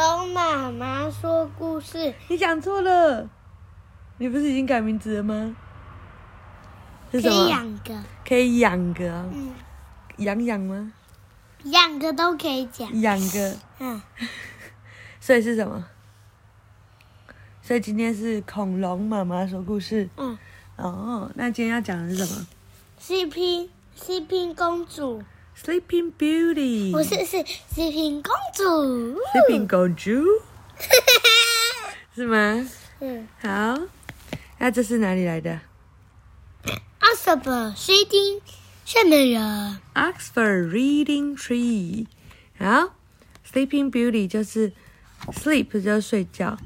龙妈妈说故事，你讲错了，你不是已经改名字了吗？是可以什么？养个，可以养个哦，嗯，养养吗？养个都可以讲，养个，嗯，所以是什么？所以今天是恐龙妈妈说故事。嗯。哦，那今天要讲的是什么？西平西平公主，？Sleeping Beauty。不是是西平公主， Sleeping 公主是吗？嗯好，那这是哪里来的阿瑟伯西丁睡美人， ？Oxford Reading Tree。好，Sleeping Beauty 就是 sleep 就是睡觉，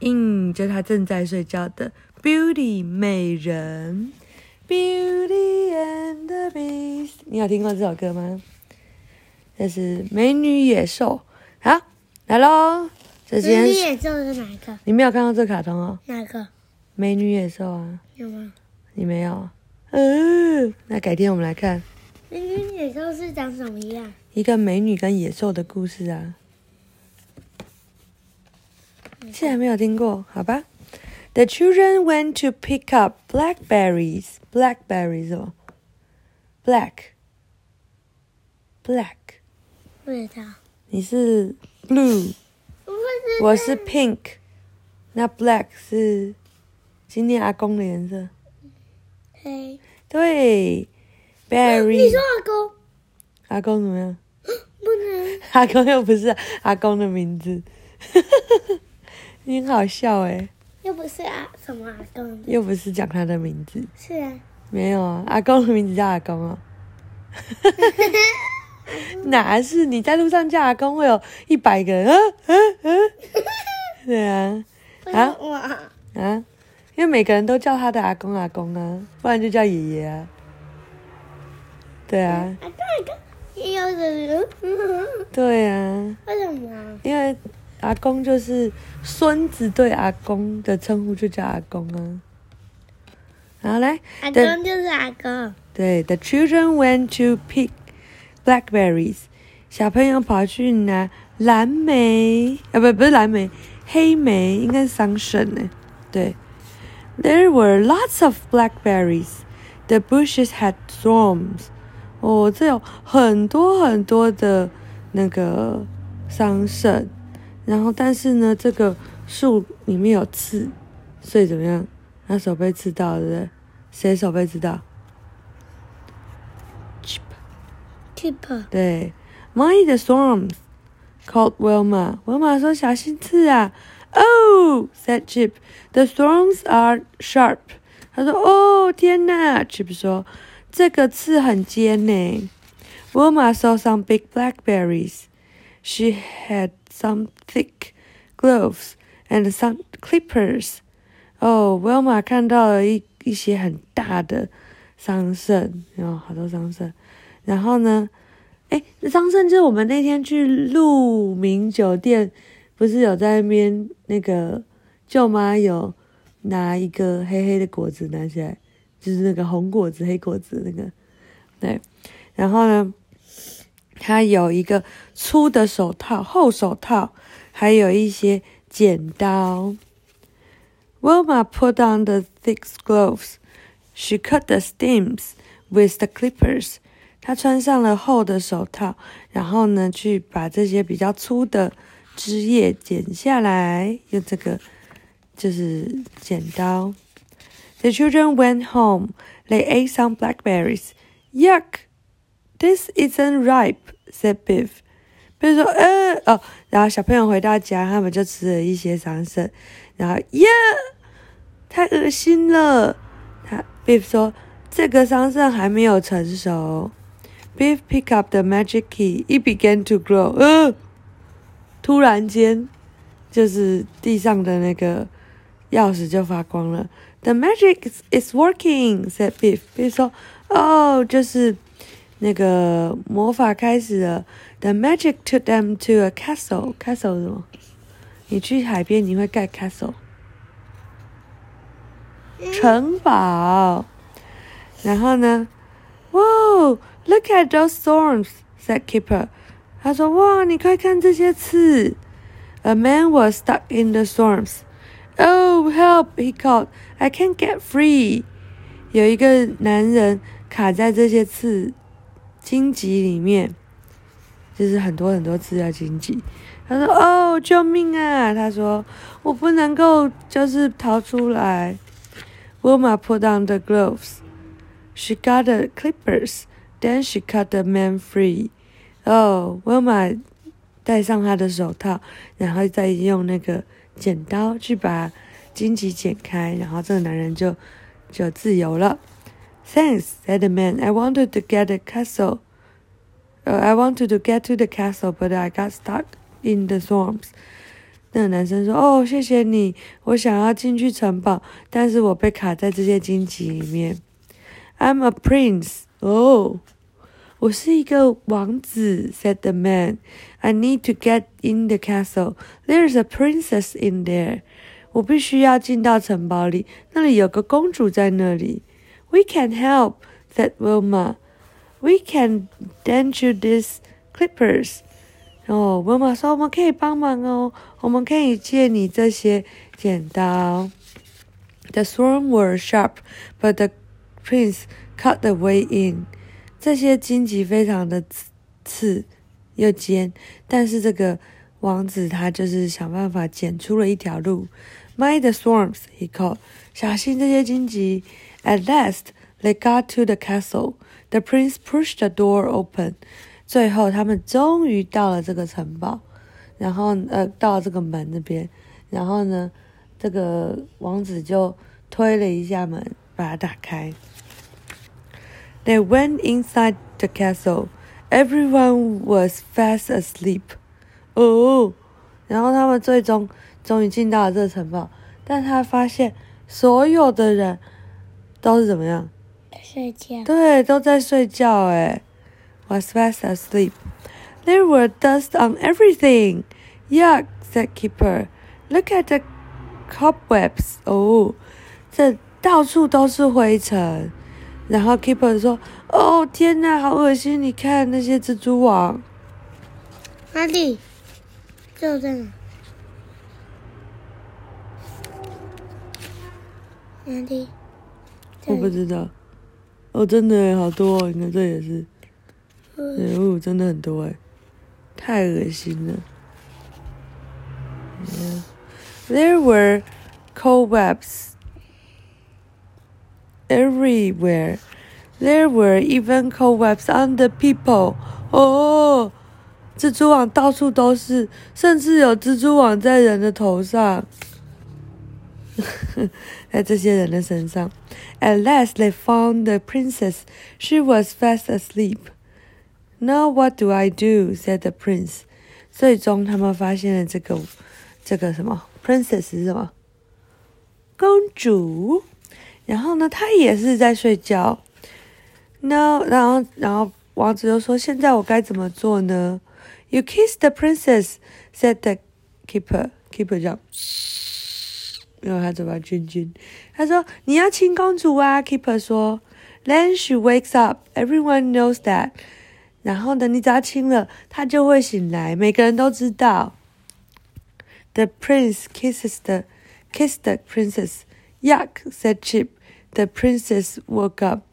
in 就是她正在睡觉的 Beauty 美人。 Beauty and the Beast，你有听过这首歌吗？这是美女野兽。好，来喽，美女野兽是哪一个？你没有看到这卡通哦，哪个？美女野兽啊，有吗？你没有？嗯，那改天我们来看美女野兽是长什么样？一个美女跟野兽的故事啊。竟然没有听过，好吧？The children went to pick up blackberries. Blackberries 什么？Black. Black. 不知道。你是 blue，我是 pink。那 black 是今天阿公的颜色。黑。对，berry。你说阿公阿公怎么样？不能？阿公又不是阿公的名字，你很好笑哎，又不是阿什么阿公？又不是讲他的名字，是啊。没有啊，阿公的名字叫阿公哦。哪是你在路上叫阿公会有一百个人？啊啊啊！对啊，啊我啊，因为每个人都叫他的阿公阿公啊，不然就叫爷爷啊。对啊，阿公阿公也有人。对啊，为什么？因为阿公就是孙子对阿公的称呼就叫阿公啊。好，来，阿公就是阿公。对，The children went to pick blackberries。小朋友跑去拿蓝莓，啊不不是蓝莓，黑莓应该是桑葚呢。对，There were lots of blackberries. The bushes had thorns. 哦，这有很多很多的那个桑葚，然后但是呢，这个树里面有刺，所以怎么样？他手被刺到了，对不对？谁手被刺到？ Tip。对，Mind the storms, called Wilma. Wilma 说：“小心刺啊！” Oh, said Chip, the storms are sharp. 他说：“哦，天哪！”Chip 说：“这个刺很尖呢。” Wilma saw some big blackberries. She had some thick gloves and some clippers. 哦，Wilma 看到了一一些很大的桑葚，有好多桑葚。然后呢，哎，桑葚就是我们那天去鹿鸣酒店，不是有在那边那个舅妈有拿一个黑黑的果子拿起来，就是那个红果子、黑果子那个，对。然后呢，它有一个粗的手套、厚手套，还有一些剪刀。Wilma put on the thick gloves. She cut the stems with the clippers. 她穿上了厚的手套，然后呢，去把这些比较粗的枝叶剪下来，用这个就是剪刀。The children went home. They ate some blackberries. Yuck! This isn't ripe," said Biff. 比如说，呃，哦，然后小朋友回到家，他们就吃了一些桑葚，然后呀，太恶心了。他 Biff 说，这个桑葚还没有成熟。Biff picked up the magic key. It began to grow. 呃，突然间，就是地上的那个钥匙就发光了。The magic is, is working," said Biff. Biff 说，哦，就是那个魔法开始了。The magic took them to a castle. Castle 什么？你去海边你会盖 castle，城堡。然后呢，Wow, look at those thorns," said keeper. 他说：“哇，你快看这些刺 A man was stuck in the storms. Oh, help! He called. I can't get free. 有一个男人卡在这些刺荆棘里面，就是很多很多次的荆棘。他说：“哦，救命啊！”他说：“我不能够就是逃出来。” Wilma put on the gloves. She got the clippers. Then she cut the man free. 哦，Wilma 戴上他的手套，然后再用那个剪刀去把荆棘剪开，然后这个男人就就自由了。Thanks, said the man. I wanted to get the castle. Uh, I wanted to get to the castle, but I got stuck in the storms. 那个男生说：“哦，谢谢你，我想要进去城堡，但是我被卡在这些荆棘里面。” I'm a prince. 哦，我是一个王子，said the man. I need to get in the castle. There's a princess in there. 我必须要进到城堡里，那里有个公主在那里。 We can help, said Wilma. We can lend you these clippers. 哦，Wilma 说我们可以帮忙哦，我们可以借你这些剪刀。The thorns were sharp, but the prince cut the way in. 这些荆棘非常的刺又尖，但是这个王子他就是想办法剪出了一条路。Mind the storms, he called. 小心这些荆棘。 At last, they got to the castle. The prince pushed the door open. 最后，他们终于到了这个城堡，然后呃，到了这个门那边，然后呢，这个王子就推了一下门，把它打开。They went inside the castle. Everyone was fast asleep. 哦，然后他们最终终于进到了这个城堡，但他发现所有的人都是怎么样？睡觉。对，都在睡觉。哎，was fast asleep. There were dust on everything. Yuck, said Keeper. Look at the cobwebs. 哦，这到处都是灰尘。然后 Keeper 说：“哦，天哪，好恶心！你看那些蜘蛛网。”哪里？就在哪？哪里？我不知道。哦，真的好多哦！你看这也是，哦，真的很多哎，太恶心了。There were cobwebs everywhere. There were even cobwebs on the people. 哦，蜘蛛网到处都是，甚至有蜘蛛网在人的头上。在这些人的身上。At last, they found the princess. She was fast asleep. Now what do I do? said the prince. 最终，他们发现了这个这个什么 princess 是什么公主。然后呢，她也是在睡觉。No，然后然后王子就说：“现在我该怎么做呢？”You kiss the princess, said the keeper. Keeper 讲。 因为他嘴巴尖尖，他说：“你要亲公主啊。”Keeper 说：“Then she wakes up. Everyone knows that.” 然后呢，你只要亲了，她就会醒来，每个人都知道。The prince kisses the kiss the princess. Yuck, said Chip. The princess woke up.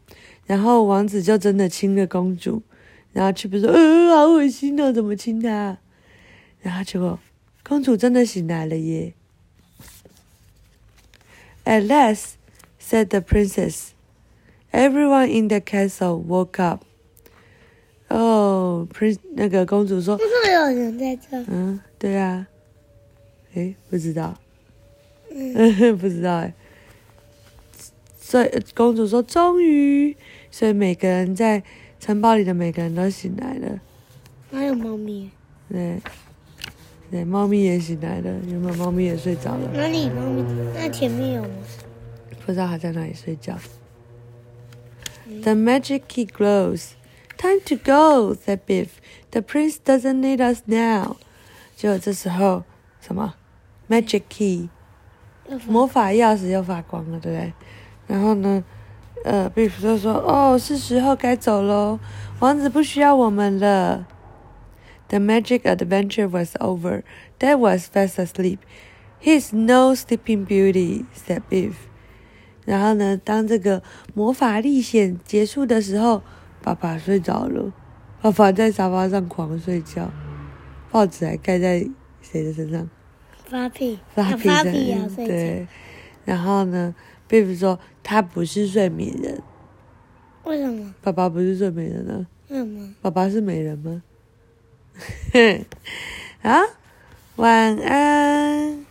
然后王子就真的亲了公主。然后 Chip 说：“呃，好恶心哦，怎么亲她？”然后结果公主真的醒来了耶。At last, said the princess. Everyone in the castle woke up. Oh, prince 那个公主说为什么有人在这？嗯，对啊。诶，不知道。嗯，不知道哎。所以公主说：“终于，所以每个人在城堡里的每个人都醒来了。还有猫咪。对， 对，猫咪也醒来了，原本猫咪也睡着了，哪里？猫咪？那前面有吗？不知道还在哪里睡觉。The magic key glows. Time to go, said Biff. The prince doesn't need us now. 就这时候，什么？Magic key，魔法钥匙又发光了，对不对？然后呢，呃，Biff 就说：“哦，是时候该走喽，王子不需要我们了。” The magic adventure was over. Dad was fast asleep. He's no sleeping beauty," said Biff. 然后呢，当这个魔法历险结束的时候，爸爸睡着了。爸爸在沙发上狂睡觉，报纸还盖在谁的身上？发屁，发屁发的。对。然后呢，Biff 说他不是睡美人。为什么？爸爸不是睡美人啊？为什么？爸爸是美人吗？啊，晚安。